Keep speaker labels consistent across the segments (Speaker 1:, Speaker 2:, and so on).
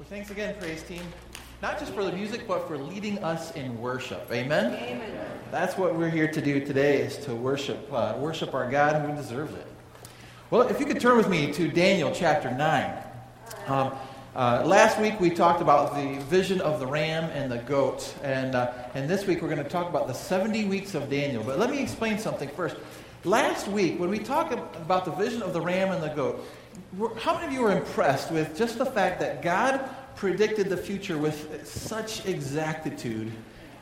Speaker 1: Well, thanks again, praise team. Not just for the music, but for leading us in worship. Amen.
Speaker 2: Amen.
Speaker 1: That's what we're here to do today: is to worship, uh, worship our God who deserves it. Well, if you could turn with me to Daniel chapter nine. Um, uh, last week we talked about the vision of the ram and the goat, and uh, and this week we're going to talk about the 70 weeks of Daniel. But let me explain something first. Last week, when we talked about the vision of the ram and the goat, how many of you were impressed with just the fact that God predicted the future with such exactitude?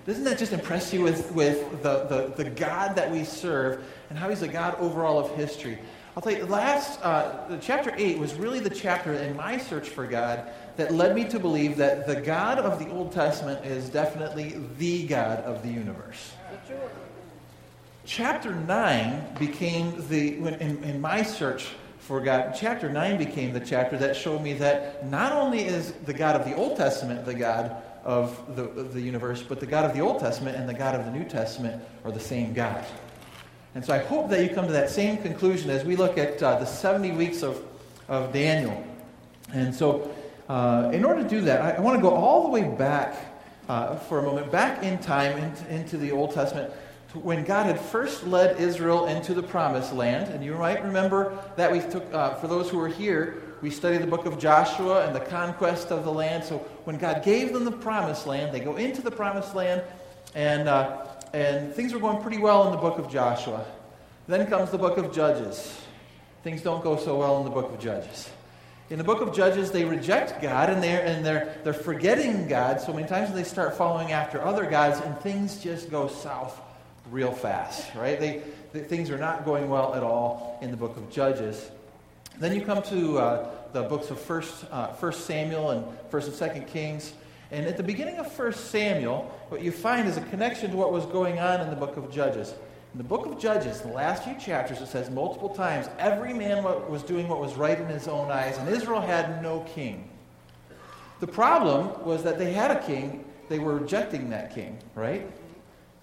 Speaker 1: Doesn't that just impress you with, with the, the, the God that we serve and how he's the God overall of history? I'll tell you, last, uh, chapter 8 was really the chapter in my search for God that led me to believe that the God of the Old Testament is definitely the God of the universe. Chapter 9 became the, in, in my search for God. Chapter 9 became the chapter that showed me that not only is the God of the Old Testament the God of the, of the universe, but the God of the Old Testament and the God of the New Testament are the same God. And so I hope that you come to that same conclusion as we look at uh, the 70 weeks of, of Daniel. And so, uh, in order to do that, I, I want to go all the way back uh, for a moment, back in time into, into the Old Testament when God had first led Israel into the promised land. And you might remember that we took, uh, for those who were here, we studied the book of Joshua and the conquest of the land. So when God gave them the promised land, they go into the promised land, and, uh, and things were going pretty well in the book of Joshua. Then comes the book of Judges. Things don't go so well in the book of Judges. In the book of Judges, they reject God and they're, and they're, they're forgetting God so many times they start following after other gods, and things just go south real fast, right? They, they, things are not going well at all in the book of Judges. Then you come to uh, the books of First, uh, First Samuel and First and Second Kings. And at the beginning of First Samuel, what you find is a connection to what was going on in the book of Judges. In the book of Judges, the last few chapters, it says multiple times, every man was doing what was right in his own eyes, and Israel had no king. The problem was that they had a king, they were rejecting that king, right?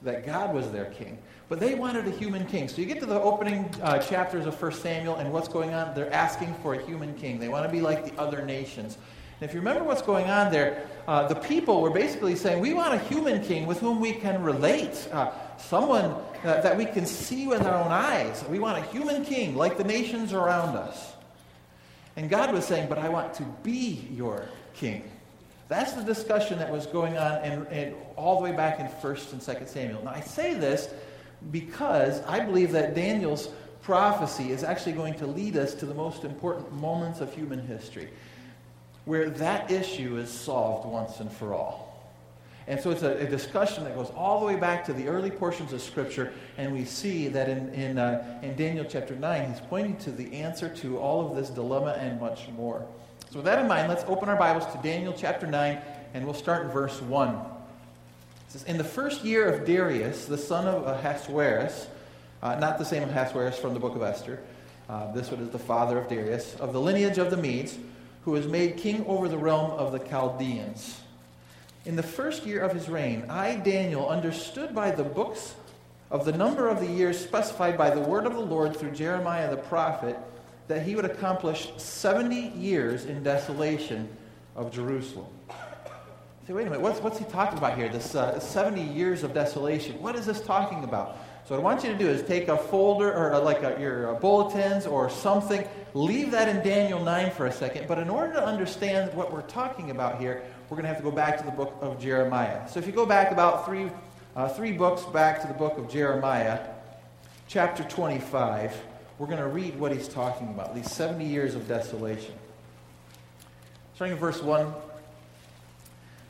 Speaker 1: That God was their king. But they wanted a human king. So you get to the opening uh, chapters of 1 Samuel, and what's going on? They're asking for a human king. They want to be like the other nations. And if you remember what's going on there, uh, the people were basically saying, We want a human king with whom we can relate, uh, someone uh, that we can see with our own eyes. We want a human king like the nations around us. And God was saying, But I want to be your king. That's the discussion that was going on in, in, all the way back in 1st and 2nd Samuel. Now, I say this because I believe that Daniel's prophecy is actually going to lead us to the most important moments of human history where that issue is solved once and for all. And so it's a, a, discussion that goes all the way back to the early portions of Scripture, and we see that in, in, uh, in Daniel chapter 9, he's pointing to the answer to all of this dilemma and much more. So, with that in mind, let's open our Bibles to Daniel chapter 9, and we'll start in verse 1. It says, In the first year of Darius, the son of Ahasuerus, uh, not the same Ahasuerus from the book of Esther, uh, this one is the father of Darius, of the lineage of the Medes, who was made king over the realm of the Chaldeans. In the first year of his reign, I, Daniel, understood by the books of the number of the years specified by the word of the Lord through Jeremiah the prophet that he would accomplish 70 years in desolation of Jerusalem. Say, wait a minute, what's, what's he talking about here? This uh, 70 years of desolation. What is this talking about? So, what I want you to do is take a folder or uh, like a, your uh, bulletins or something, leave that in Daniel 9 for a second. But in order to understand what we're talking about here, we're going to have to go back to the book of Jeremiah. So, if you go back about three, uh, three books back to the book of Jeremiah, chapter 25 we're going to read what he's talking about these 70 years of desolation. Starting in verse 1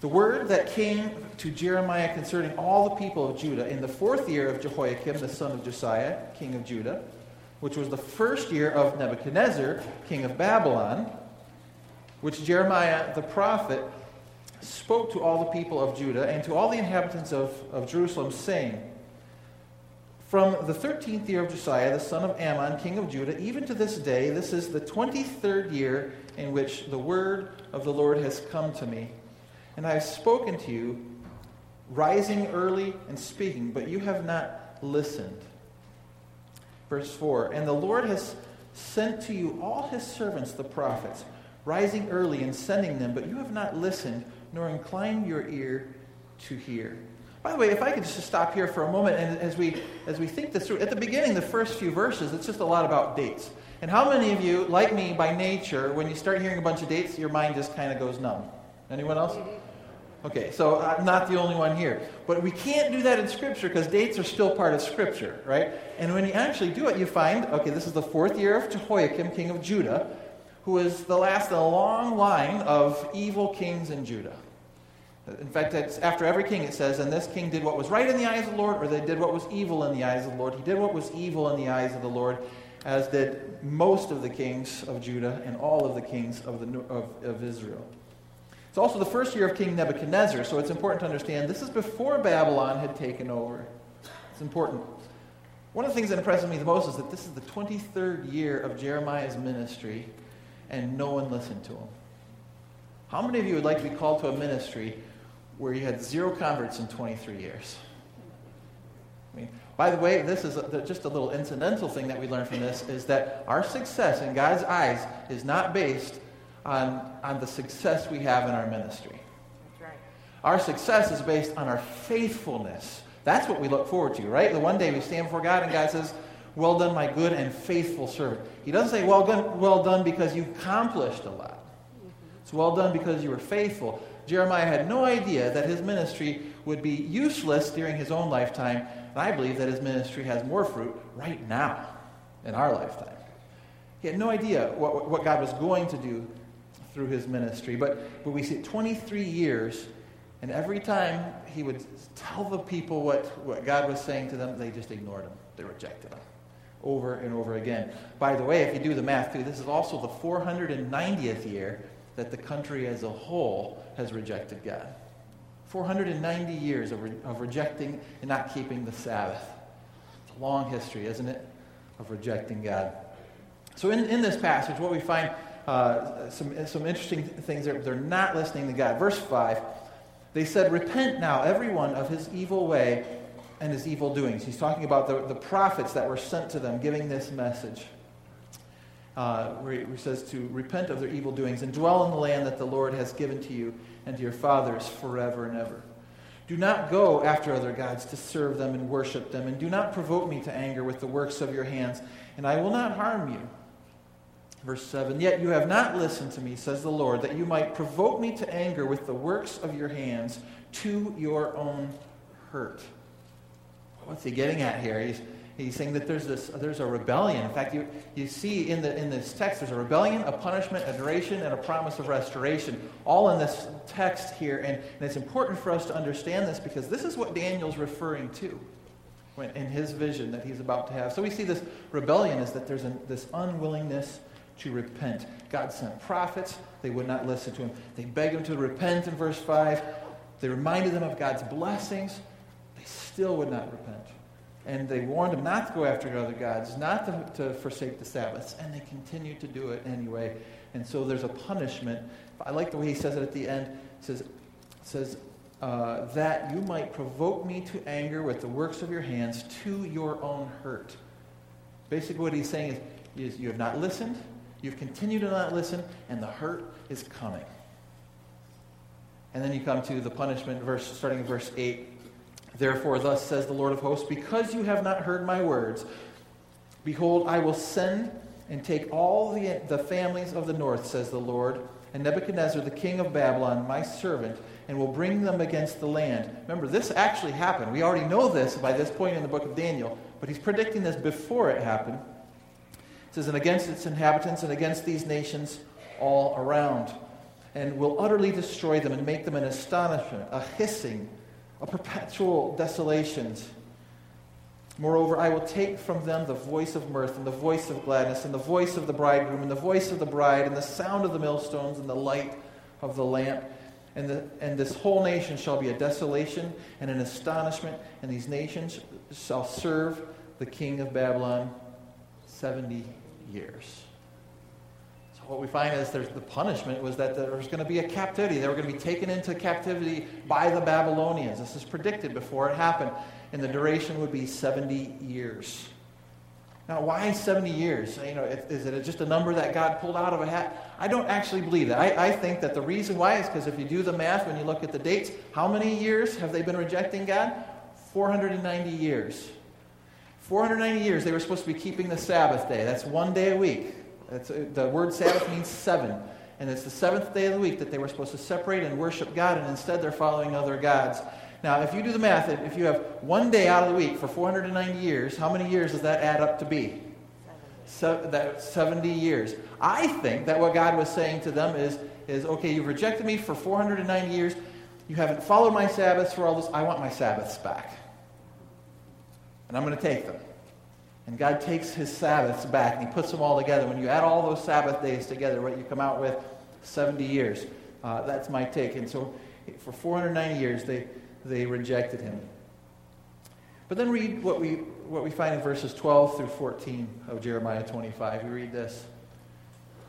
Speaker 1: The word that came to Jeremiah concerning all the people of Judah in the fourth year of Jehoiakim, the son of Josiah, king of Judah, which was the first year of Nebuchadnezzar, king of Babylon, which Jeremiah the prophet spoke to all the people of Judah and to all the inhabitants of, of Jerusalem, saying, from the 13th year of Josiah, the son of Amon, king of Judah, even to this day, this is the 23rd year in which the word of the Lord has come to me. And I have spoken to you, rising early and speaking, but you have not listened. Verse 4 And the Lord has sent to you all his servants, the prophets, rising early and sending them, but you have not listened, nor inclined your ear to hear. By the way, if I could just stop here for a moment, and as we as we think this through, at the beginning, the first few verses, it's just a lot about dates. And how many of you, like me by nature, when you start hearing a bunch of dates, your mind just kind of goes numb? Anyone else? Okay, so I'm not the only one here. But we can't do that in Scripture because dates are still part of Scripture, right? And when you actually do it, you find, okay, this is the fourth year of Jehoiakim, king of Judah, who is the last in a long line of evil kings in Judah. In fact, after every king it says, and this king did what was right in the eyes of the Lord, or they did what was evil in the eyes of the Lord. He did what was evil in the eyes of the Lord, as did most of the kings of Judah and all of the kings of, the, of, of Israel. It's also the first year of King Nebuchadnezzar, so it's important to understand this is before Babylon had taken over. It's important. One of the things that impresses me the most is that this is the 23rd year of Jeremiah's ministry, and no one listened to him. How many of you would like to be called to a ministry where you had zero converts in 23 years? I mean, by the way, this is a, just a little incidental thing that we learn from this is that our success in God's eyes is not based on, on the success we have in our ministry.
Speaker 2: That's right.
Speaker 1: Our success is based on our faithfulness. That's what we look forward to, right? The one day we stand before God and God says, Well done, my good and faithful servant. He doesn't say, Well done, well done because you accomplished a lot. Mm-hmm. It's well done because you were faithful. Jeremiah had no idea that his ministry would be useless during his own lifetime, and I believe that his ministry has more fruit right now in our lifetime. He had no idea what, what God was going to do through his ministry. But, but we see it 23 years, and every time he would tell the people what, what God was saying to them, they just ignored him. They rejected him over and over again. By the way, if you do the math too, this is also the 490th year that the country as a whole has rejected God. 490 years of, re- of rejecting and not keeping the Sabbath. It's a long history, isn't it, of rejecting God. So in, in this passage, what we find uh, some, some interesting things. They're, they're not listening to God. Verse 5 they said, Repent now, everyone, of his evil way and his evil doings. He's talking about the, the prophets that were sent to them giving this message. Uh, where he says to repent of their evil doings and dwell in the land that the Lord has given to you and to your fathers forever and ever. Do not go after other gods to serve them and worship them, and do not provoke me to anger with the works of your hands, and I will not harm you. Verse 7 Yet you have not listened to me, says the Lord, that you might provoke me to anger with the works of your hands to your own hurt. What's he getting at here? He's, he's saying that there's, this, there's a rebellion. In fact, you, you see in, the, in this text, there's a rebellion, a punishment, a duration, and a promise of restoration, all in this text here. And, and it's important for us to understand this because this is what Daniel's referring to when, in his vision that he's about to have. So we see this rebellion is that there's a, this unwillingness to repent. God sent prophets. They would not listen to him. They begged him to repent in verse 5. They reminded them of God's blessings. They still would not repent. And they warned them not to go after other gods, not to, to forsake the Sabbaths. And they continued to do it anyway. And so there's a punishment. I like the way he says it at the end. He says, says uh, that you might provoke me to anger with the works of your hands to your own hurt. Basically, what he's saying is, is you have not listened, You've continued to not listen, and the hurt is coming. And then you come to the punishment verse, starting in verse 8. Therefore, thus says the Lord of hosts, because you have not heard my words, behold, I will send and take all the, the families of the north, says the Lord, and Nebuchadnezzar, the king of Babylon, my servant, and will bring them against the land. Remember, this actually happened. We already know this by this point in the book of Daniel, but he's predicting this before it happened It says, and against its inhabitants and against these nations all around, and will utterly destroy them and make them an astonishment, a hissing, a perpetual desolations. Moreover, I will take from them the voice of mirth and the voice of gladness and the voice of the bridegroom and the voice of the bride and the sound of the millstones and the light of the lamp. And, the, and this whole nation shall be a desolation and an astonishment, and these nations shall serve the king of Babylon 70 years. What we find is there's the punishment was that there was going to be a captivity. They were going to be taken into captivity by the Babylonians. This is predicted before it happened. And the duration would be 70 years. Now, why 70 years? You know, is it just a number that God pulled out of a hat? I don't actually believe that. I, I think that the reason why is because if you do the math, when you look at the dates, how many years have they been rejecting God? 490 years. 490 years they were supposed to be keeping the Sabbath day. That's one day a week. Uh, the word Sabbath means seven. And it's the seventh day of the week that they were supposed to separate and worship God, and instead they're following other gods. Now, if you do the math, if you have one day out of the week for 490 years, how many years does that add up to be? So, that 70 years. I think that what God was saying to them is, is okay, you've rejected me for 490 years. You haven't followed my Sabbaths for all this. I want my Sabbaths back. And I'm going to take them. And God takes his Sabbaths back and he puts them all together. When you add all those Sabbath days together, what you come out with, 70 years. Uh, that's my take. And so for 490 years, they, they rejected him. But then read what we, what we find in verses 12 through 14 of Jeremiah 25. We read this.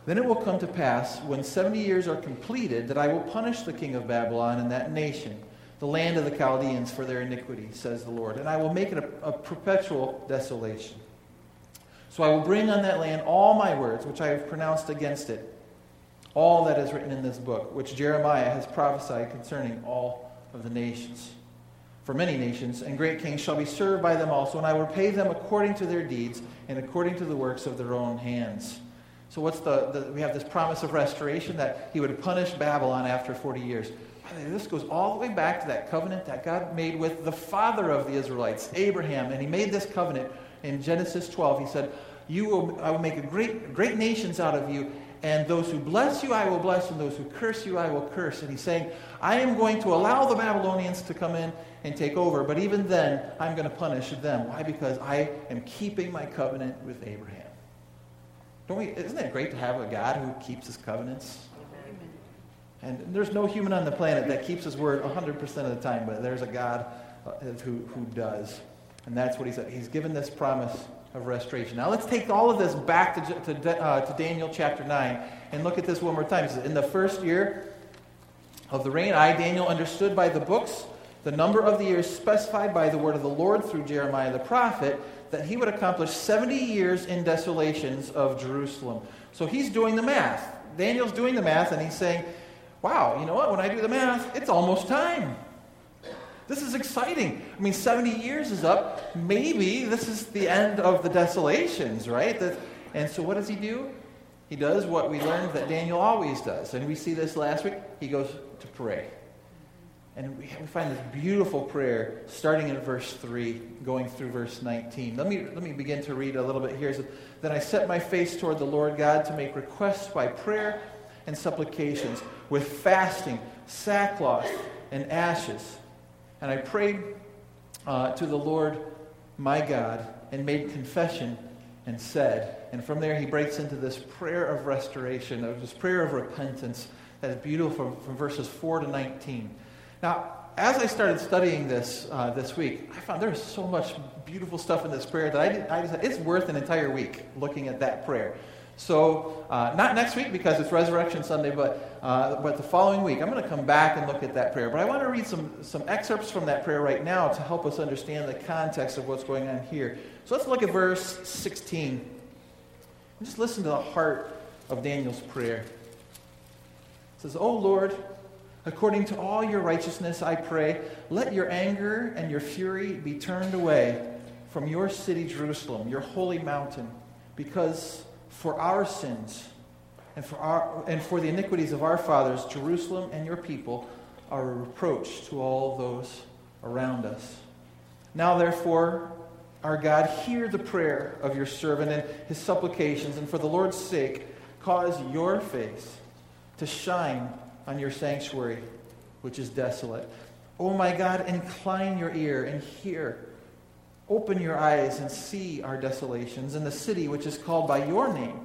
Speaker 1: Then it will come to pass, when 70 years are completed, that I will punish the king of Babylon and that nation, the land of the Chaldeans, for their iniquity, says the Lord. And I will make it a, a perpetual desolation. So I will bring on that land all my words, which I have pronounced against it, all that is written in this book, which Jeremiah has prophesied concerning all of the nations. For many nations and great kings shall be served by them also, and I will pay them according to their deeds and according to the works of their own hands. So, what's the, the we have this promise of restoration that he would punish Babylon after 40 years. This goes all the way back to that covenant that God made with the father of the Israelites, Abraham. And he made this covenant in Genesis 12. He said, you will, I will make a great, great nations out of you, and those who bless you, I will bless, and those who curse you, I will curse. And he's saying, I am going to allow the Babylonians to come in and take over, but even then, I'm going to punish them. Why? Because I am keeping my covenant with Abraham. Don't we, isn't it great to have a God who keeps his covenants? And there's no human on the planet that keeps his word 100% of the time, but there's a God uh, who, who does. And that's what he said. He's given this promise of restoration. Now let's take all of this back to, to, uh, to Daniel chapter 9 and look at this one more time. He says, In the first year of the reign, I, Daniel, understood by the books the number of the years specified by the word of the Lord through Jeremiah the prophet that he would accomplish 70 years in desolations of Jerusalem. So he's doing the math. Daniel's doing the math and he's saying, Wow, you know what? When I do the math, it's almost time. This is exciting. I mean, 70 years is up. Maybe this is the end of the desolations, right? and so what does he do? He does what we learned that Daniel always does. And we see this last week. He goes to pray. And we, find this beautiful prayer starting in verse 3, going through verse 19. Let me, let me begin to read a little bit here. Then I set my face toward the Lord God to make requests by prayer and supplications with fasting, sackcloth, and ashes. And I prayed uh, to the Lord my God and made confession and said, and from there he breaks into this prayer of restoration, of this prayer of repentance that is beautiful from, from verses 4 to 19. Now, as I started studying this uh, this week, I found there's so much beautiful stuff in this prayer that I, I it's worth an entire week looking at that prayer. So, uh, not next week because it's Resurrection Sunday, but, uh, but the following week, I'm going to come back and look at that prayer. But I want to read some, some excerpts from that prayer right now to help us understand the context of what's going on here. So, let's look at verse 16. And just listen to the heart of Daniel's prayer. It says, O Lord, according to all your righteousness, I pray, let your anger and your fury be turned away from your city, Jerusalem, your holy mountain, because for our sins and for, our, and for the iniquities of our fathers, Jerusalem and your people are a reproach to all those around us. Now, therefore, our God, hear the prayer of your servant and his supplications, and for the Lord's sake, cause your face to shine on your sanctuary, which is desolate. O oh my God, incline your ear and hear Open your eyes and see our desolations in the city which is called by your name.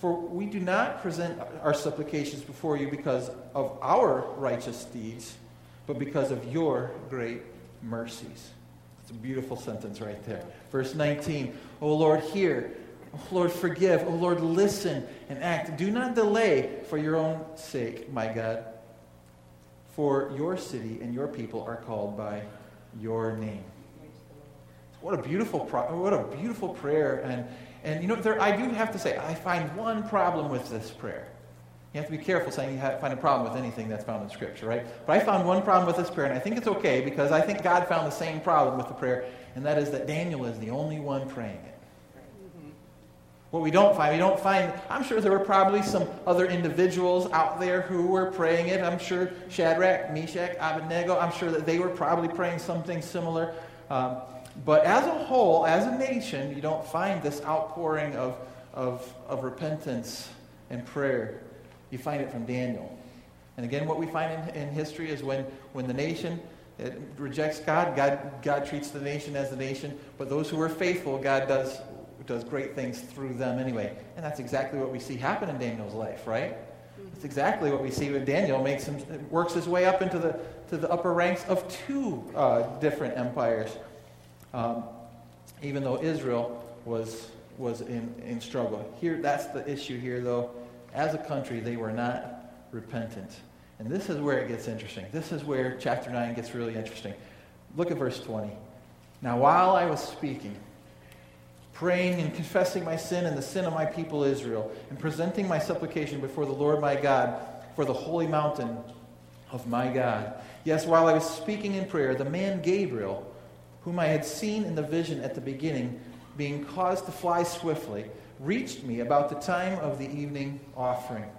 Speaker 1: For we do not present our supplications before you because of our righteous deeds, but because of your great mercies. That's a beautiful sentence right there. Verse 19 O Lord, hear. O Lord, forgive. O Lord, listen and act. Do not delay for your own sake, my God. For your city and your people are called by your name what a beautiful, pro- what a beautiful prayer. And, and you know, there, I do have to say, I find one problem with this prayer. You have to be careful saying you find a problem with anything that's found in Scripture, right? But I found one problem with this prayer, and I think it's okay because I think God found the same problem with the prayer, and that is that Daniel is the only one praying it. What we don't find, we don't find, I'm sure there were probably some other individuals out there who were praying it. I'm sure Shadrach, Meshach, Abednego, I'm sure that they were probably praying something similar. Um, but as a whole, as a nation, you don't find this outpouring of, of, of repentance and prayer. You find it from Daniel. And again, what we find in, in history is when, when the nation it rejects God, God, God treats the nation as a nation. But those who are faithful, God does does great things through them anyway. And that's exactly what we see happen in Daniel's life, right? That's exactly what we see when Daniel makes him, works his way up into the, to the upper ranks of two uh, different empires. Um, even though Israel was, was in, in struggle. Here, that's the issue here, though. As a country, they were not repentant. And this is where it gets interesting. This is where chapter 9 gets really interesting. Look at verse 20. Now, while I was speaking, praying and confessing my sin and the sin of my people Israel, and presenting my supplication before the Lord my God for the holy mountain of my God. Yes, while I was speaking in prayer, the man Gabriel, whom I had seen in the vision at the beginning, being caused to fly swiftly, reached me about the time of the evening offering.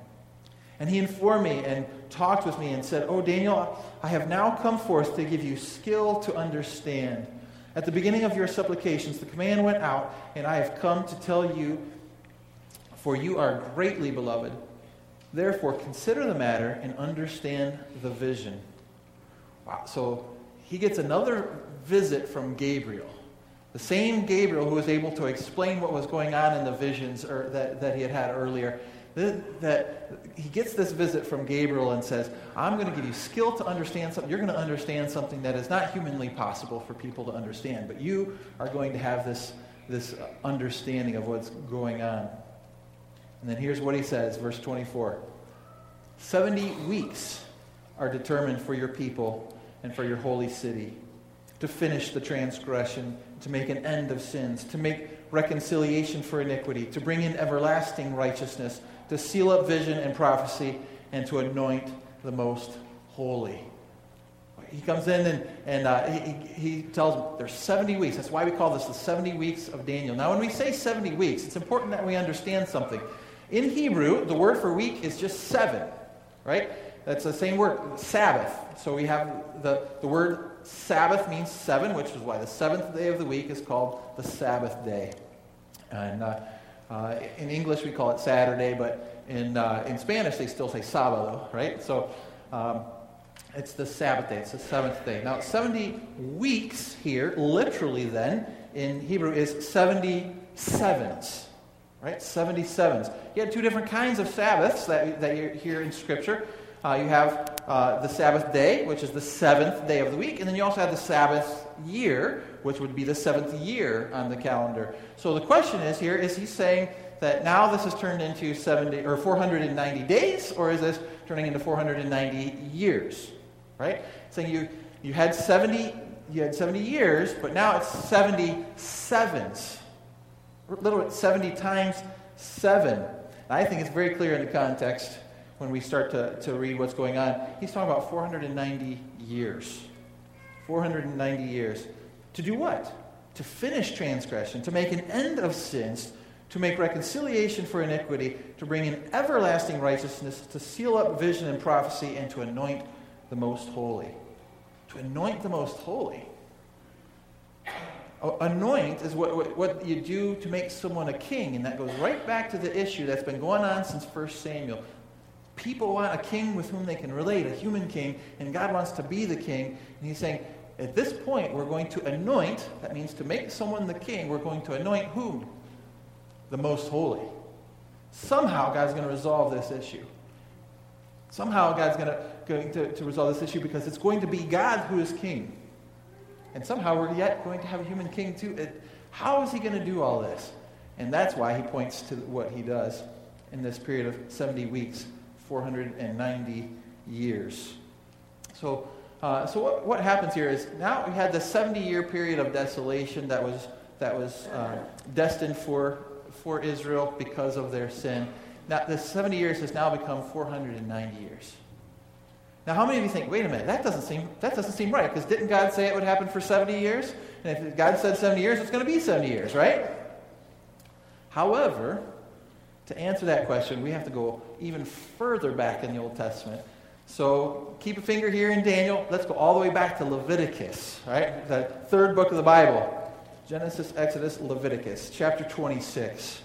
Speaker 1: And he informed me and talked with me and said, Oh, Daniel, I have now come forth to give you skill to understand at the beginning of your supplications, the command went out, and I have come to tell you, for you are greatly beloved. Therefore, consider the matter and understand the vision. Wow. So he gets another visit from Gabriel. The same Gabriel who was able to explain what was going on in the visions or that, that he had had earlier that he gets this visit from Gabriel and says, I'm going to give you skill to understand something. You're going to understand something that is not humanly possible for people to understand, but you are going to have this, this understanding of what's going on. And then here's what he says, verse 24 70 weeks are determined for your people and for your holy city to finish the transgression, to make an end of sins, to make reconciliation for iniquity, to bring in everlasting righteousness to seal up vision and prophecy, and to anoint the most holy. He comes in and, and uh, he, he tells them there's 70 weeks. That's why we call this the 70 weeks of Daniel. Now, when we say 70 weeks, it's important that we understand something. In Hebrew, the word for week is just seven, right? That's the same word, Sabbath. So we have the, the word Sabbath means seven, which is why the seventh day of the week is called the Sabbath day. And uh, uh, in English, we call it Saturday, but in, uh, in Spanish, they still say sábado, right? So um, it's the Sabbath day, it's the seventh day. Now, 70 weeks here, literally then, in Hebrew, is 70 sevens, right? 70 sevens. You had two different kinds of Sabbaths that, that you hear in Scripture. Uh, you have uh, the Sabbath day, which is the seventh day of the week, and then you also have the Sabbath year, which would be the seventh year on the calendar. So the question is here: is he saying that now this has turned into 70 or 490 days, or is this turning into 490 years? Right? Saying you you had 70 you had 70 years, but now it's 70 sevens. Little bit 70 times seven. I think it's very clear in the context when we start to, to read what's going on. He's talking about 490 years. 490 years. To do what? To finish transgression, to make an end of sins, to make reconciliation for iniquity, to bring in everlasting righteousness, to seal up vision and prophecy, and to anoint the most holy. To anoint the most holy. Anoint is what, what, what, you do to make someone a king, and that goes right back to the issue that's been going on since 1 Samuel. People want a king with whom they can relate, a human king, and God wants to be the king. And He's saying, at this point, we're going to anoint, that means to make someone the king, we're going to anoint whom? The most holy. Somehow, God's going to resolve this issue. Somehow, God's going to, going to, to resolve this issue because it's going to be God who is king. And somehow, we're yet going to have a human king too. It, how is he going to do all this? And that's why he points to what he does in this period of 70 weeks, 490 years. So, uh, so what, what happens here is now we had the 70 year period of desolation that was, that was uh, destined for, for Israel because of their sin. Now, the 70 years has now become 490 years. Now, how many of you think, wait a minute, that doesn't seem, that doesn't seem right? Because didn't God say it would happen for 70 years? And if God said 70 years, it's going to be 70 years, right? However, to answer that question, we have to go even further back in the Old Testament. So keep a finger here in Daniel. Let's go all the way back to Leviticus, right? The third book of the Bible Genesis, Exodus, Leviticus, chapter 26.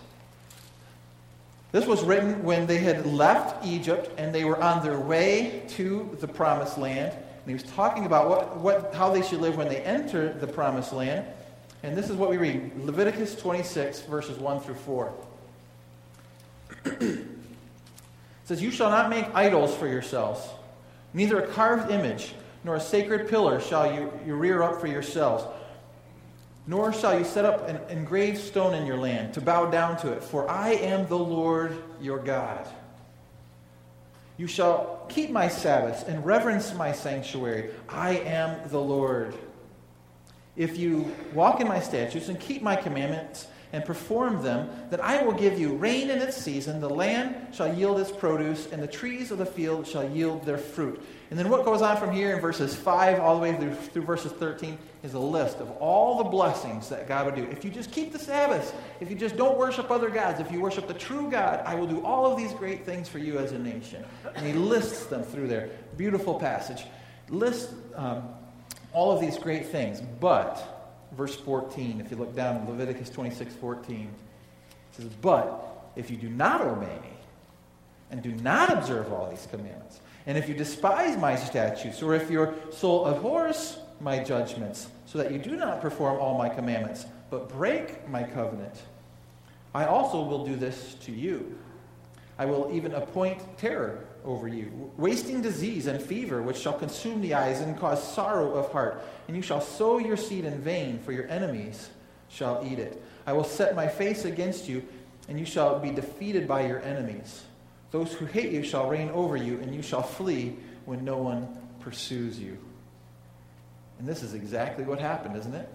Speaker 1: This was written when they had left Egypt and they were on their way to the promised land. And he was talking about what, what, how they should live when they enter the promised land. And this is what we read Leviticus 26, verses 1 through 4. It says, You shall not make idols for yourselves, neither a carved image nor a sacred pillar shall you, you rear up for yourselves nor shall you set up an engraved stone in your land to bow down to it, for I am the Lord your God. You shall keep my Sabbaths and reverence my sanctuary. I am the Lord. If you walk in my statutes and keep my commandments and perform them, then I will give you rain in its season, the land shall yield its produce, and the trees of the field shall yield their fruit. And then what goes on from here in verses 5 all the way through, through verses 13 is a list of all the blessings that God would do. If you just keep the Sabbath, if you just don't worship other gods, if you worship the true God, I will do all of these great things for you as a nation. And he lists them through there. Beautiful passage. Lists um, all of these great things. But, verse 14, if you look down in Leviticus 26 14, it says, But if you do not obey me and do not observe all these commandments, and if you despise my statutes, or if your soul abhors my judgments, so that you do not perform all my commandments, but break my covenant, I also will do this to you. I will even appoint terror over you, wasting disease and fever, which shall consume the eyes and cause sorrow of heart. And you shall sow your seed in vain, for your enemies shall eat it. I will set my face against you, and you shall be defeated by your enemies. Those who hate you shall reign over you, and you shall flee when no one pursues you. And this is exactly what happened, isn't it?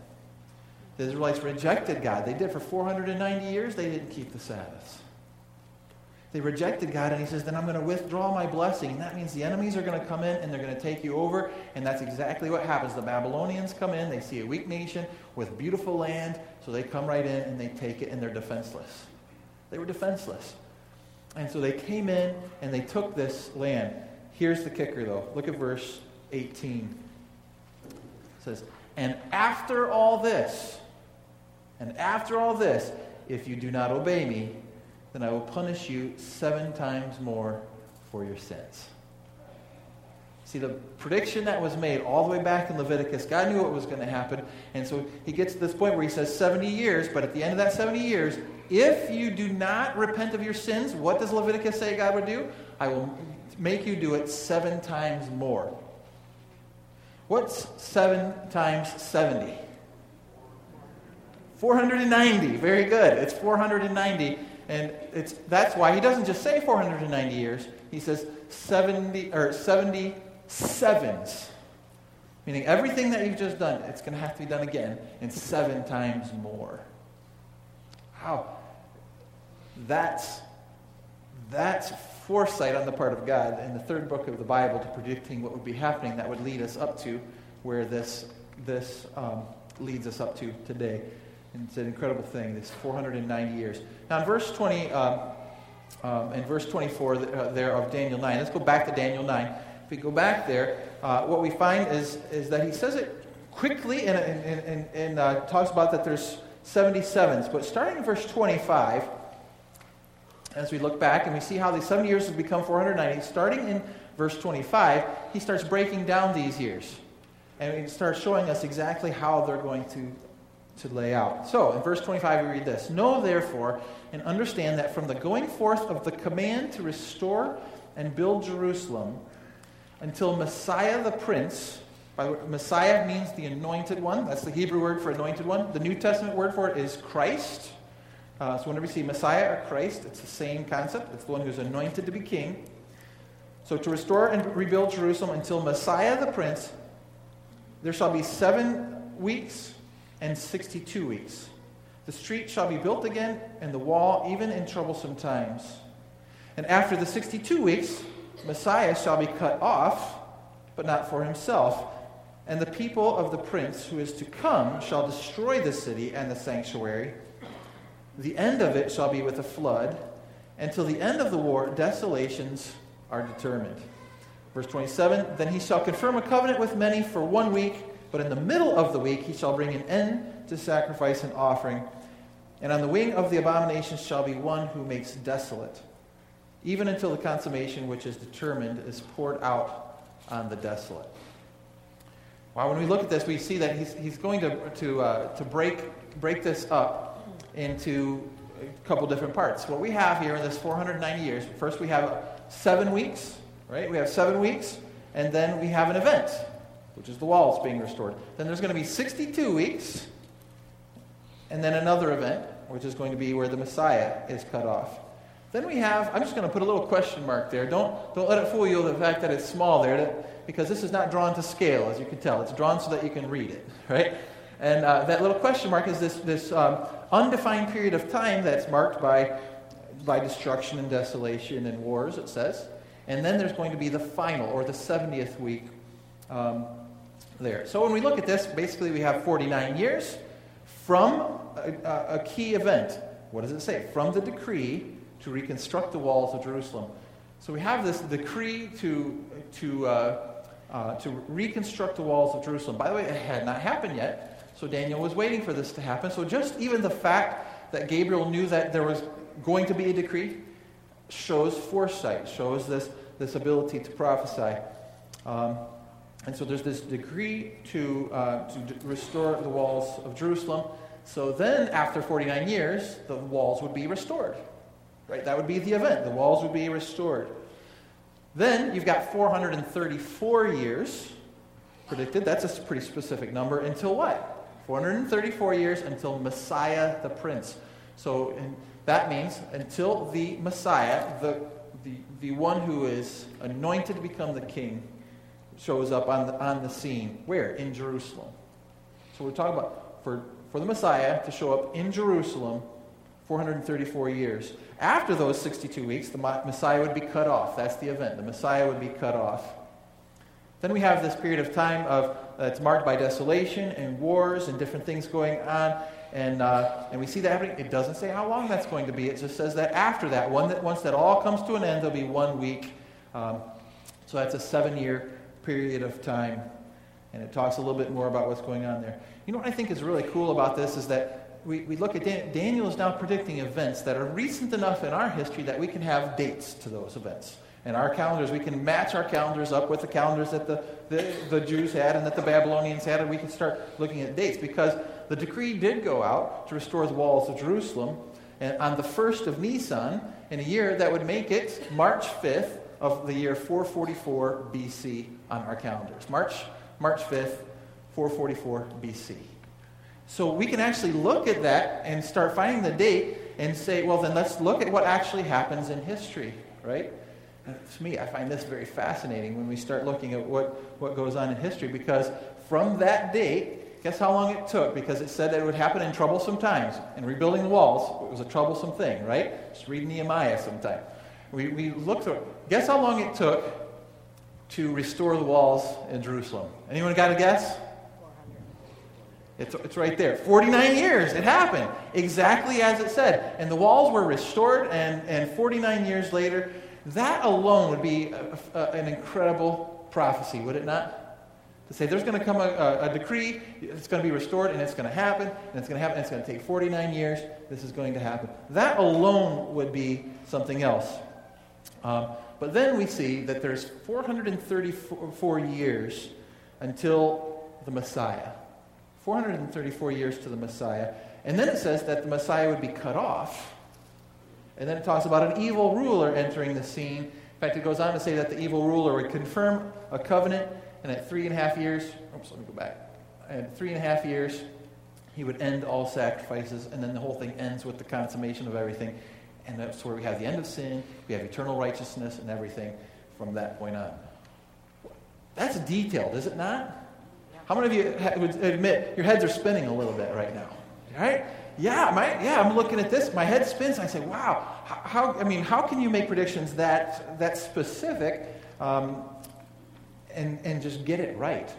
Speaker 1: The Israelites rejected God. They did for 490 years, they didn't keep the Sabbaths. They rejected God, and he says, Then I'm going to withdraw my blessing. And that means the enemies are going to come in and they're going to take you over. And that's exactly what happens. The Babylonians come in, they see a weak nation with beautiful land, so they come right in and they take it, and they're defenseless. They were defenseless. And so they came in and they took this land. Here's the kicker, though. Look at verse 18. It says, And after all this, and after all this, if you do not obey me, then I will punish you seven times more for your sins. See, the prediction that was made all the way back in Leviticus, God knew what was going to happen. And so he gets to this point where he says 70 years, but at the end of that 70 years, if you do not repent of your sins, what does Leviticus say God would do? I will make you do it seven times more. What's seven times 70? 490. Very good. It's 490. And it's, that's why he doesn't just say 490 years. He says 70 or 77s. Meaning everything that you've just done, it's going to have to be done again and seven times more. How? That's, that's foresight on the part of God in the third book of the Bible to predicting what would be happening that would lead us up to where this, this um, leads us up to today. And it's an incredible thing, this 490 years. Now, in verse 20, um, um, in verse 24 uh, there of Daniel 9, let's go back to Daniel 9. If we go back there, uh, what we find is, is that he says it quickly and, and, and, and uh, talks about that there's 77s. But starting in verse 25, as we look back and we see how these 70 years have become 490, starting in verse 25, he starts breaking down these years. And he starts showing us exactly how they're going to to lay out. So, in verse 25, we read this Know therefore and understand that from the going forth of the command to restore and build Jerusalem until Messiah the Prince, by Messiah means the anointed one, that's the Hebrew word for anointed one. The New Testament word for it is Christ. Uh, so, whenever you see Messiah or Christ, it's the same concept. It's the one who's anointed to be king. So, to restore and rebuild Jerusalem until Messiah the Prince there shall be seven weeks and 62 weeks. The street shall be built again, and the wall even in troublesome times. And after the 62 weeks, Messiah shall be cut off, but not for himself. And the people of the prince who is to come shall destroy the city and the sanctuary. The end of it shall be with a flood. Until the end of the war, desolations are determined. Verse 27 Then he shall confirm a covenant with many for one week, but in the middle of the week he shall bring an end to sacrifice and offering. And on the wing of the abomination shall be one who makes desolate, even until the consummation which is determined is poured out on the desolate. Well, when we look at this, we see that he's, he's going to, to, uh, to break, break this up into a couple different parts. What we have here in this 490 years, first we have seven weeks, right? We have seven weeks, and then we have an event, which is the walls being restored. Then there's going to be 62 weeks, and then another event, which is going to be where the Messiah is cut off. Then we have, I'm just going to put a little question mark there. Don't, don't let it fool you the fact that it's small there, that, because this is not drawn to scale, as you can tell. It's drawn so that you can read it, right? And uh, that little question mark is this, this um, undefined period of time that's marked by, by destruction and desolation and wars, it says. And then there's going to be the final, or the 70th week um, there. So when we look at this, basically we have 49 years from a, a, key event. What does it say? From the decree to reconstruct the walls of Jerusalem. So we have this decree to, to, uh, uh, to reconstruct the walls of Jerusalem. By the way, it had not happened yet, so Daniel was waiting for this to happen. So just even the fact that Gabriel knew that there was going to be a decree shows foresight, shows this, this ability to prophesy. Um, and so there's this decree to, uh, to restore the walls of Jerusalem. So then, after 49 years, the walls would be restored. Right? That would be the event. The walls would be restored. Then you've got 434 years predicted. That's a pretty specific number. Until what? 434 years until Messiah the Prince. So that means until the Messiah, the, the, the one who is anointed to become the king, shows up on the, on the scene. Where? In Jerusalem. So we're talking about for, for the Messiah to show up in Jerusalem 434 years. After those 62 weeks, the Messiah would be cut off. That's the event. The Messiah would be cut off. Then we have this period of time of uh, it's marked by desolation and wars and different things going on, and uh, and we see that happening. It doesn't say how long that's going to be. It just says that after that, one that once that all comes to an end, there'll be one week. Um, so that's a seven-year period of time. And it talks a little bit more about what's going on there. You know what I think is really cool about this is that we, we look at Dan- Daniel is now predicting events that are recent enough in our history that we can have dates to those events. And our calendars, we can match our calendars up with the calendars that the, the, the Jews had and that the Babylonians had, and we can start looking at dates because the decree did go out to restore the walls of Jerusalem. And on the first of Nisan, in a year that would make it March 5th, of the year 444 BC on our calendars. March, March 5th, 444 BC. So we can actually look at that and start finding the date and say, well, then let's look at what actually happens in history, right? To me, I find this very fascinating when we start looking at what, what goes on in history because from that date, guess how long it took? Because it said that it would happen in troublesome times. And rebuilding the walls was a troublesome thing, right? Just read Nehemiah sometime. We, we looked at, guess how long it took to restore the walls in Jerusalem? Anyone got a guess? It's, it's right there. 49 years. It happened exactly as it said. And the walls were restored, and, and 49 years later, that alone would be a, a, an incredible prophecy, would it not? To say there's going to come a, a, decree, it's going to be restored, and it's going to happen, and it's going to happen, it's going to take 49 years. This is going to happen. That alone would be something else. Um, but then we see that there's 434 years until the Messiah. 434 years to the Messiah. And then it says that the Messiah would be cut off. And then it talks about an evil ruler entering the scene. In fact, it goes on to say that the evil ruler would confirm a covenant, and at three and a half years, oops, let me go back. And three and a half years, he would end all sacrifices, and then the whole thing ends with the consummation of everything. And that's where we have the end of sin, we have eternal righteousness, and everything from that point on. That's detailed, is it not? How many of you would admit your heads are spinning a little bit right now? Right? Yeah, my, yeah, I'm looking at this. My head spins. I say, wow, how, I mean, how can you make predictions that, that specific um, and, and just get it right?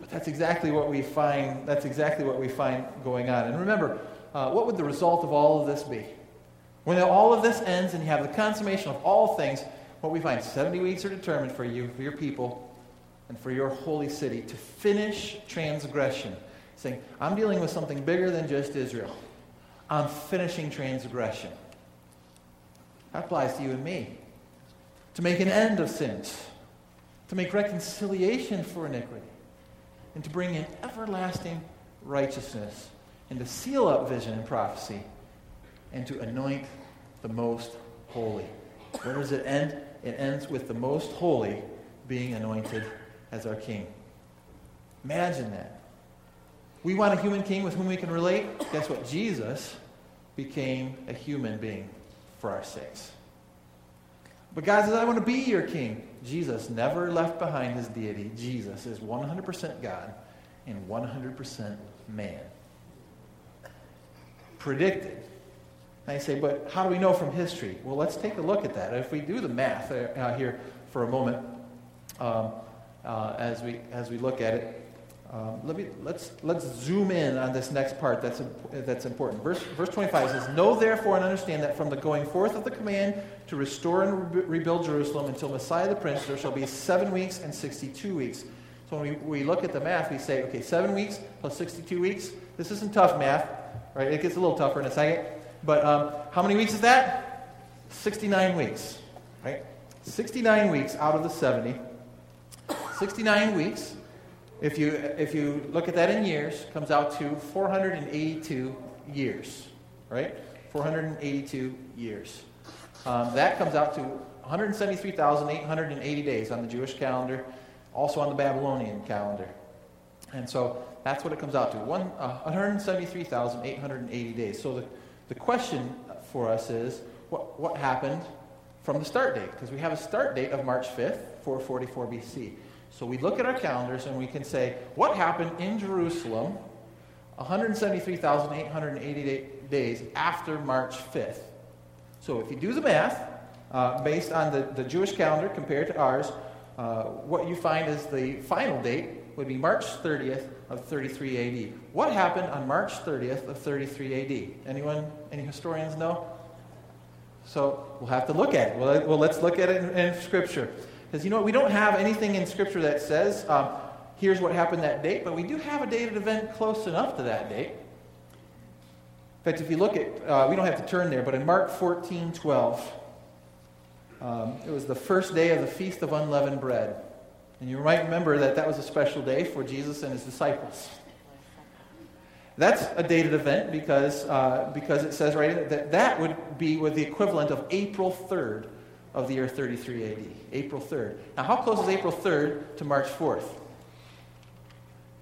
Speaker 1: But that's exactly what we find, that's exactly what we find going on. And remember, uh, what would the result of all of this be? When all of this ends and you have the consummation of all things, what we find 70 weeks are determined for you, for your people, and for your holy city to finish transgression. Saying, I'm dealing with something bigger than just Israel. I'm finishing transgression. That applies to you and me. To make an end of sins, to make reconciliation for iniquity, and to bring in everlasting righteousness, and to seal up vision and prophecy, and to anoint the most holy. Where does it end? It ends with the most holy being anointed as our king. Imagine that. We want a human king with whom we can relate. Guess what? Jesus became a human being for our sakes. But God says, I want to be your king. Jesus never left behind his deity. Jesus is 100% God and 100% man. Predicted. And I say, but how do we know from history? Well, let's take a look at that. If we do the math uh, here for a moment, um, uh, as, we, as we look at it, um, let me, let's, let's zoom in on this next part that's, that's important. Verse, verse 25 says, Know therefore and understand that from the going forth of the command to restore and re- rebuild Jerusalem until Messiah the Prince, there shall be seven weeks and 62 weeks. So when we, we look at the math, we say, okay, seven weeks plus 62 weeks. This isn't tough math, right? It gets a little tougher in a second. But um, how many weeks is that? 69 weeks, right? 69 weeks out of the 70. 69 weeks if you, if you look at that in years, comes out to 482 years, right? 482 years. Um, that comes out to 173,880 days on the Jewish calendar, also on the Babylonian calendar. And so that's what it comes out to one, uh, 173,880 days. So the, the question for us is what, what happened from the start date? Because we have a start date of March 5th, 444 BC. So we look at our calendars and we can say, what happened in Jerusalem 173,888 days after March 5th? So if you do the math, uh, based on the, the Jewish calendar compared to ours, uh, what you find is the final date would be March 30th of 33 AD. What happened on March 30th of 33 AD? Anyone, any historians know? So we'll have to look at it. Well, well let's look at it in, in Scripture. Because you know what? We don't have anything in Scripture that says, um, here's what happened that date, but we do have a dated event close enough to that date. In fact, if you look at, uh, we don't have to turn there, but in Mark 14 12, um, it was the first day of the Feast of Unleavened Bread. And you might remember that that was a special day for Jesus and his disciples. That's a dated event because, uh, because it says right that that would be with the equivalent of April 3rd of the year 33 AD, April 3rd. Now, how close is April 3rd to March 4th?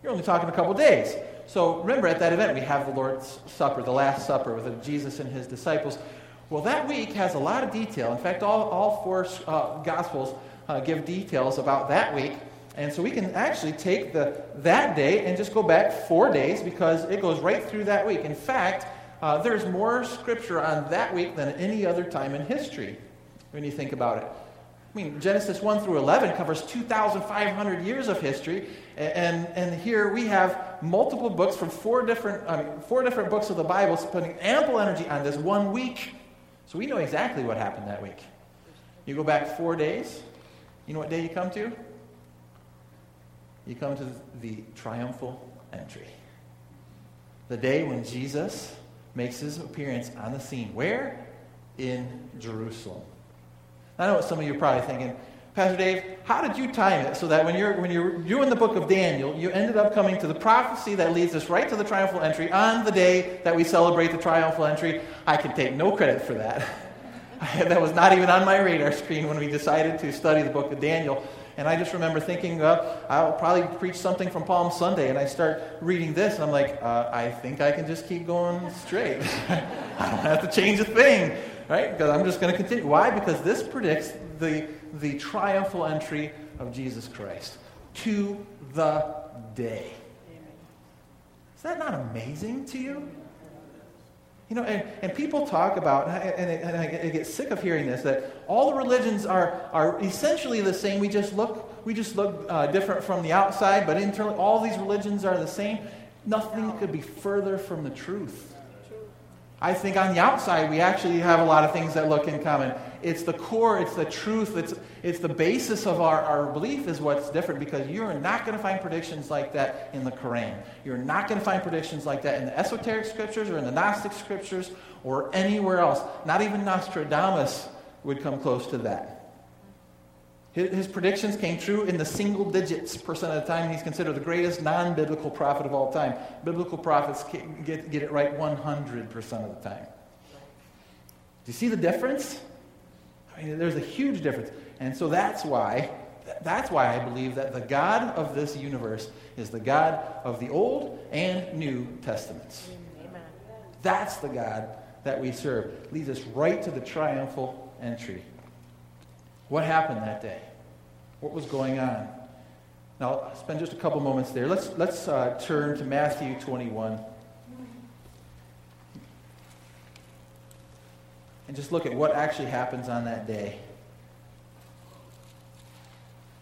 Speaker 1: You're only talking a couple days. So remember, at that event, we have the Lord's Supper, the Last Supper with Jesus and his disciples. Well, that week has a lot of detail. In fact, all, all four uh, Gospels uh, give details about that week. And so we can actually take the, that day and just go back four days because it goes right through that week. In fact, uh, there's more scripture on that week than any other time in history when you think about it. I mean, Genesis 1 through 11 covers 2,500 years of history, and, and here we have multiple books from four different, I mean, four different books of the Bible spending ample energy on this one week. So we know exactly what happened that week. You go back four days, you know what day you come to? You come to the triumphal entry. The day when Jesus makes his appearance on the scene. Where? In Jerusalem. I know what some of you are probably thinking. Pastor Dave, how did you time it so that when you're, when you're doing the book of Daniel, you ended up coming to the prophecy that leads us right to the triumphal entry on the day that we celebrate the triumphal entry? I can take no credit for that. that was not even on my radar screen when we decided to study the book of Daniel. And I just remember thinking, uh, I'll probably preach something from Palm Sunday. And I start reading this, and I'm like, uh, I think I can just keep going straight. I don't have to change a thing right? Because I'm just going to continue. Why? Because this predicts the, the triumphal entry of Jesus Christ. to the day. Is that not amazing to you? You know, and, and people talk about, and, and I get sick of hearing this, that all the religions are, are essentially the same. We just look, we just look uh, different from the outside, but internally, all these religions are the same. Nothing could be further from the truth. I think on the outside, we actually have a lot of things that look in common. It's the core, it's the truth, it's, it's the basis of our, our belief is what's different because you're not going to find predictions like that in the Quran. You're not going to find predictions like that in the esoteric scriptures or in the Gnostic scriptures or anywhere else. Not even Nostradamus would come close to that. His, predictions came true in the single digits percent of the time. He's considered the greatest non biblical prophet of all time. Biblical prophets get, get it right 100% of the time. Do you see the difference? I mean, there's a huge difference. And so that's why, that's why I believe that the God of this universe is the God of the Old and New Testaments. Amen. That's the God that we serve. Leads us right to the triumphal entry. What happened that day? What was going on? Now, I'll spend just a couple moments there. Let's, let's uh, turn to Matthew 21. And just look at what actually happens on that day.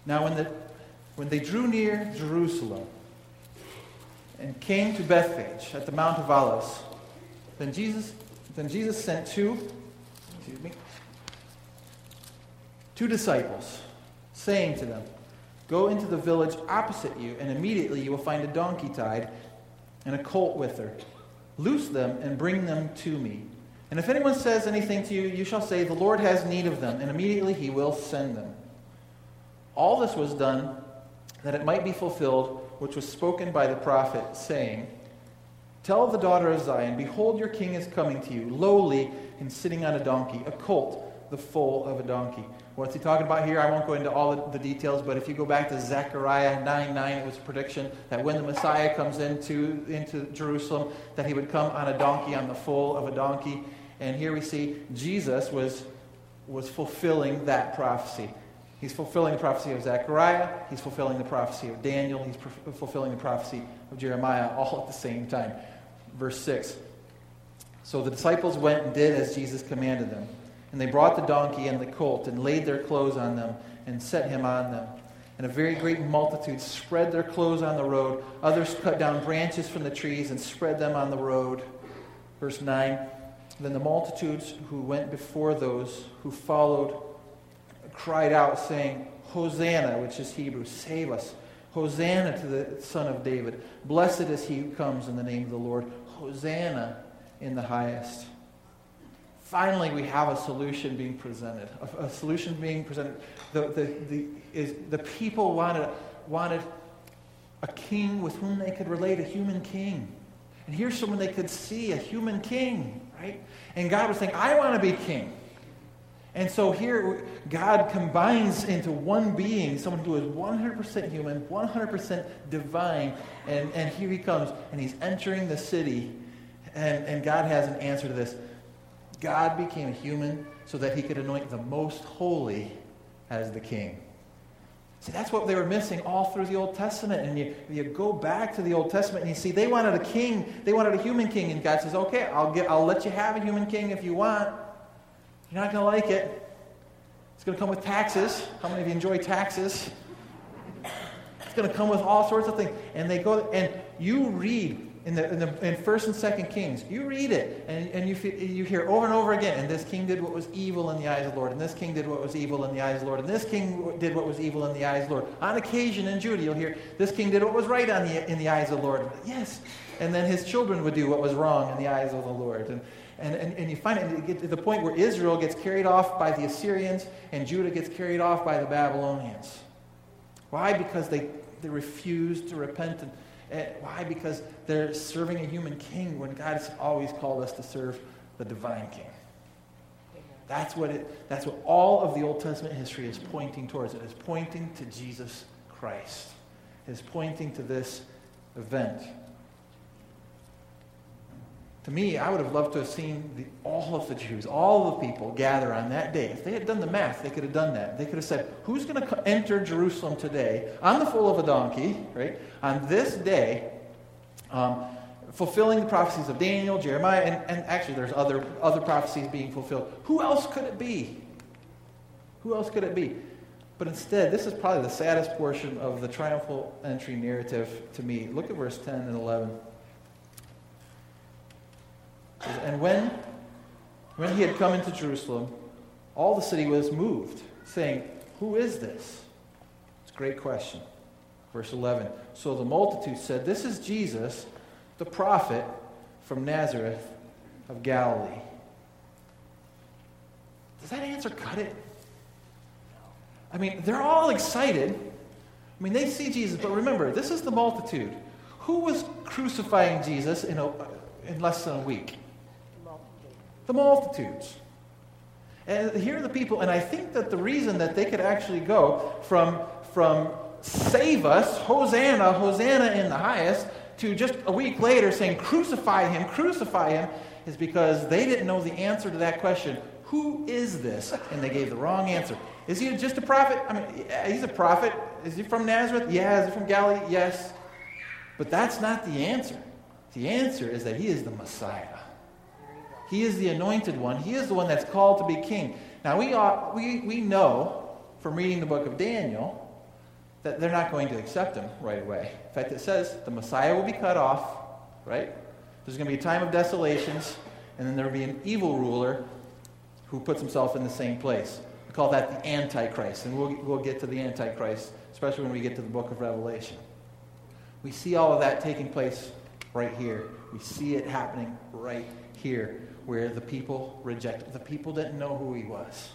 Speaker 1: Now, when, the, when they drew near Jerusalem and came to Bethphage at the Mount of Olives, then Jesus, then Jesus sent two, excuse me, two disciples, saying to them, Go into the village opposite you, and immediately you will find a donkey tied and a colt with her. Loose them and bring them to me. And if anyone says anything to you, you shall say, The Lord has need of them, and immediately he will send them. All this was done that it might be fulfilled, which was spoken by the prophet, saying, Tell the daughter of Zion, Behold, your king is coming to you, lowly and sitting on a donkey, a colt, the foal of a donkey. What's he talking about here? I won't go into all the details, but if you go back to Zechariah 9 9, it was a prediction that when the Messiah comes into, into Jerusalem, that he would come on a donkey, on the foal of a donkey. And here we see Jesus was, was fulfilling that prophecy. He's fulfilling the prophecy of Zechariah, he's fulfilling the prophecy of Daniel, he's fulfilling the prophecy of Jeremiah all at the same time. Verse 6. So the disciples went and did as Jesus commanded them. And they brought the donkey and the colt and laid their clothes on them and set him on them. And a very great multitude spread their clothes on the road. Others cut down branches from the trees and spread them on the road. Verse 9 Then the multitudes who went before those who followed cried out, saying, Hosanna, which is Hebrew, save us. Hosanna to the Son of David. Blessed is he who comes in the name of the Lord. Hosanna in the highest finally we have a solution being presented. A, a solution being presented. The, the, the, is, the people wanted, wanted a king with whom they could relate, a human king. And here's someone they could see, a human king, right? And God was saying, I want to be king. And so here, God combines into one being, someone who is 100% human, 100% divine. And, and here he comes, and he's entering the city. And, and God has an answer to this. God became a human so that he could anoint the most holy as the king. See, that's what they were missing all through the Old Testament. And you, you go back to the Old Testament and you see they wanted a king, they wanted a human king. And God says, okay, I'll, get, I'll let you have a human king if you want. You're not going to like it. It's going to come with taxes. How many of you enjoy taxes? It's going to come with all sorts of things. And they go, and you read in the, in the in first and second kings. You read it and, and you, you hear over and over again and this king did what was evil in the eyes of the lord and this king did what was evil in the eyes of the lord and this king did what was evil in the eyes of the lord. On occasion in judah you'll hear this king did what was right on the, in the eyes of the lord. Yes. And then his children would do what was wrong in the eyes of the lord. And and, and, and you find it, you get to the point where Israel gets carried off by the Assyrians and Judah gets carried off by the Babylonians. Why? Because they, they refused to repent and, Eh, why? Because they're serving a human king when God has always called us to serve the divine king. That's what, it, that's what all of the Old Testament history is pointing towards. It is pointing to Jesus Christ. It is pointing to this event. To me, I would have loved to have seen the, all of the Jews, all the people gather on that day. If they had done the math, they could have done that. They could have said, Who's going to enter Jerusalem today on the foal of a donkey, right? On this day, um, fulfilling the prophecies of Daniel, Jeremiah, and, and actually there's other, other prophecies being fulfilled. Who else could it be? Who else could it be? But instead, this is probably the saddest portion of the triumphal entry narrative to me. Look at verse 10 and 11. And when, when he had come into Jerusalem, all the city was moved, saying, Who is this? It's a great question. Verse 11. So the multitude said, This is Jesus, the prophet from Nazareth of Galilee. Does that answer cut it? I mean, they're all excited. I mean, they see Jesus, but remember, this is the multitude. Who was crucifying Jesus in, a, in less than a week? The multitudes. And here are the people, and I think that the reason that they could actually go from, from save us, Hosanna, Hosanna in the highest, to just a week later saying, crucify him, crucify him, is because they didn't know the answer to that question who is this? And they gave the wrong answer. Is he just a prophet? I mean, yeah, he's a prophet. Is he from Nazareth? Yeah. Is he from Galilee? Yes. But that's not the answer. The answer is that he is the Messiah. He is the anointed one. He is the one that's called to be king. Now, we, ought, we, we know from reading the book of Daniel that they're not going to accept him right away. In fact, it says the Messiah will be cut off, right? There's going to be a time of desolations, and then there will be an evil ruler who puts himself in the same place. We call that the Antichrist, and we'll, we'll get to the Antichrist, especially when we get to the book of Revelation. We see all of that taking place right here. We see it happening right here, where the people reject. The people didn't know who he was.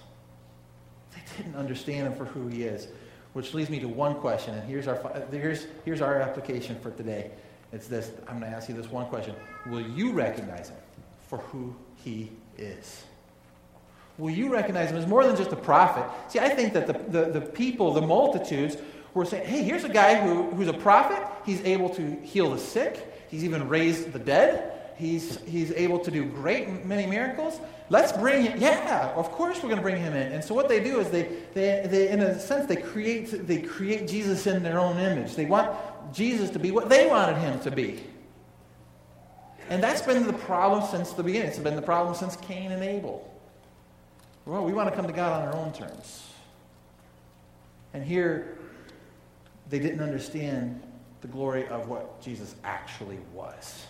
Speaker 1: They didn't understand him for who he is. Which leads me to one question, and here's our, here's, here's our application for today. It's this I'm going to ask you this one question Will you recognize him for who he is? Will you recognize him as more than just a prophet? See, I think that the, the, the people, the multitudes, were saying, hey, here's a guy who, who's a prophet. He's able to heal the sick, he's even raised the dead. He's, he's able to do great many miracles. Let's bring him. Yeah, of course we're going to bring him in. And so what they do is they, they, they, in a sense, they create, they create Jesus in their own image. They want Jesus to be what they wanted him to be. And that's been the problem since the beginning. It's been the problem since Cain and Abel. Well, we want to come to God on our own terms. And here, they didn't understand the glory of what Jesus actually was.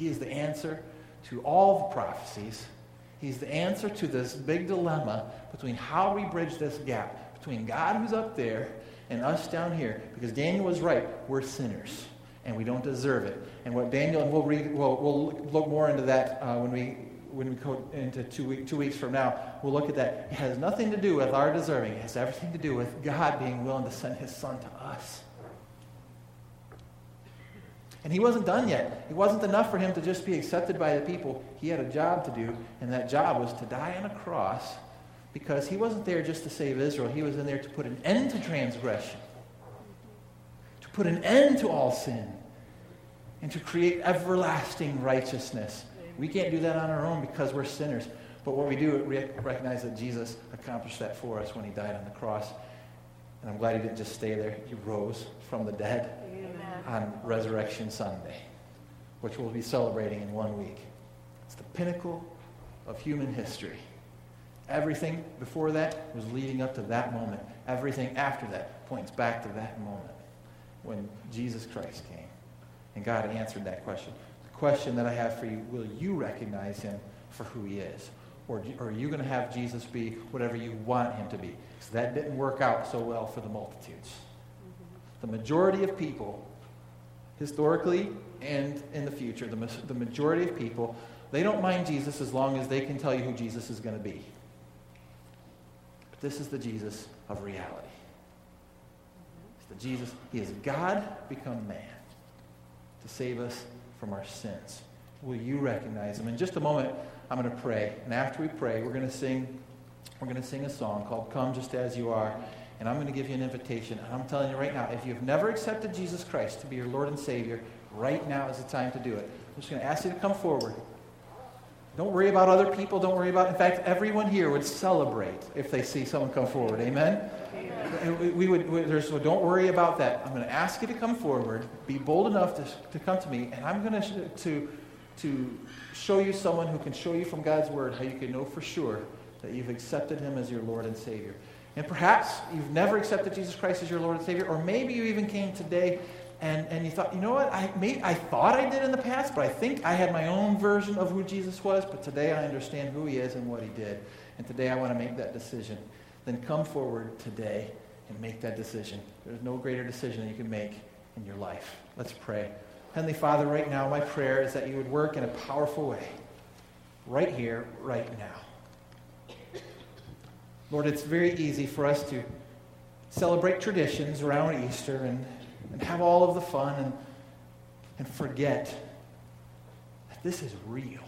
Speaker 1: He is the answer to all the prophecies. He's the answer to this big dilemma between how we bridge this gap between God who's up there and us down here. Because Daniel was right. We're sinners and we don't deserve it. And what Daniel, and we'll, read, we'll, we'll look more into that uh, when we when we go into two, week, two weeks from now, we'll look at that. It has nothing to do with our deserving. It has everything to do with God being willing to send his son to us. And he wasn't done yet. It wasn't enough for him to just be accepted by the people. He had a job to do, and that job was to die on a cross because he wasn't there just to save Israel. He was in there to put an end to transgression, to put an end to all sin, and to create everlasting righteousness. We can't do that on our own because we're sinners. But what we do is recognize that Jesus accomplished that for us when he died on the cross. And I'm glad he didn't just stay there. He rose from the dead Amen. On Resurrection Sunday, which we'll be celebrating in one week. It's the pinnacle of human history. Everything before that was leading up to that moment. Everything after that points back to that moment when Jesus Christ came. And God answered that question The question that I have for you will you recognize him for who he is? Or, or are you going to have Jesus be whatever you want him to be? Because that didn't work out so well for the multitudes. Mm-hmm. The majority of people, historically and in the future, the, the majority of people, they don't mind Jesus as long as they can tell you who Jesus is going to be. But this is the Jesus of reality. It's the Jesus, he is God become man to save us from our sins. Will you recognize him? In just a moment, I'm going to pray. And after we pray, we're going to sing, we're going to sing a song called Come Just As You Are. And I'm going to give you an invitation. And I'm telling you right now, if you've never accepted Jesus Christ to be your Lord and Savior, right now is the time to do it. I'm just going to ask you to come forward. Don't worry about other people. Don't worry about, in fact, everyone here would celebrate if they see someone come forward. Amen? Amen. We, would, we, there's, so don't worry about that. I'm going to ask you to come forward, be bold enough to, to come to me, and I'm going to, to, to show you someone who can show you from God's word how you can know for sure that you've accepted him as your Lord and Savior. And perhaps you've never accepted Jesus Christ as your Lord and Savior, or maybe you even came today and, and you thought, you know what, I, may, I thought I did in the past, but I think I had my own version of who Jesus was, but today I understand who he is and what he did. And today I want to make that decision. Then come forward today and make that decision. There's no greater decision that you can make in your life. Let's pray. Heavenly Father, right now, my prayer is that you would work in a powerful way, right here, right now. Lord, it's very easy for us to celebrate traditions around Easter and and have all of the fun and, and forget that this is real.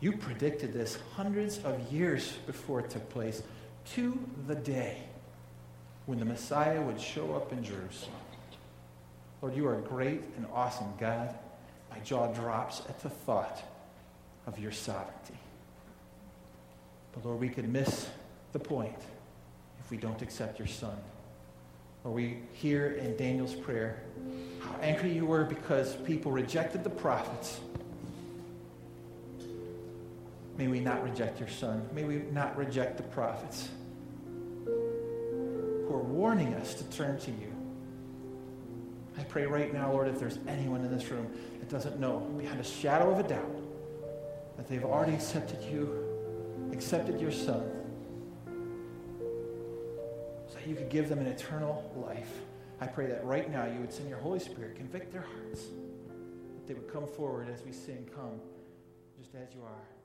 Speaker 1: You predicted this hundreds of years before it took place to the day when the Messiah would show up in Jerusalem. Lord, you are a great and awesome God. My jaw drops at the thought of your sovereignty. But Lord, we could miss the point if we don't accept your Son where we hear in Daniel's prayer how angry you were because people rejected the prophets. May we not reject your son. May we not reject the prophets who are warning us to turn to you. I pray right now, Lord, if there's anyone in this room that doesn't know beyond a shadow of a doubt that they've already accepted you, accepted your son, So that you could give them an eternal life. I pray that right now you would send your Holy Spirit, convict their hearts, that they would come forward as we sing, Come, just as you are.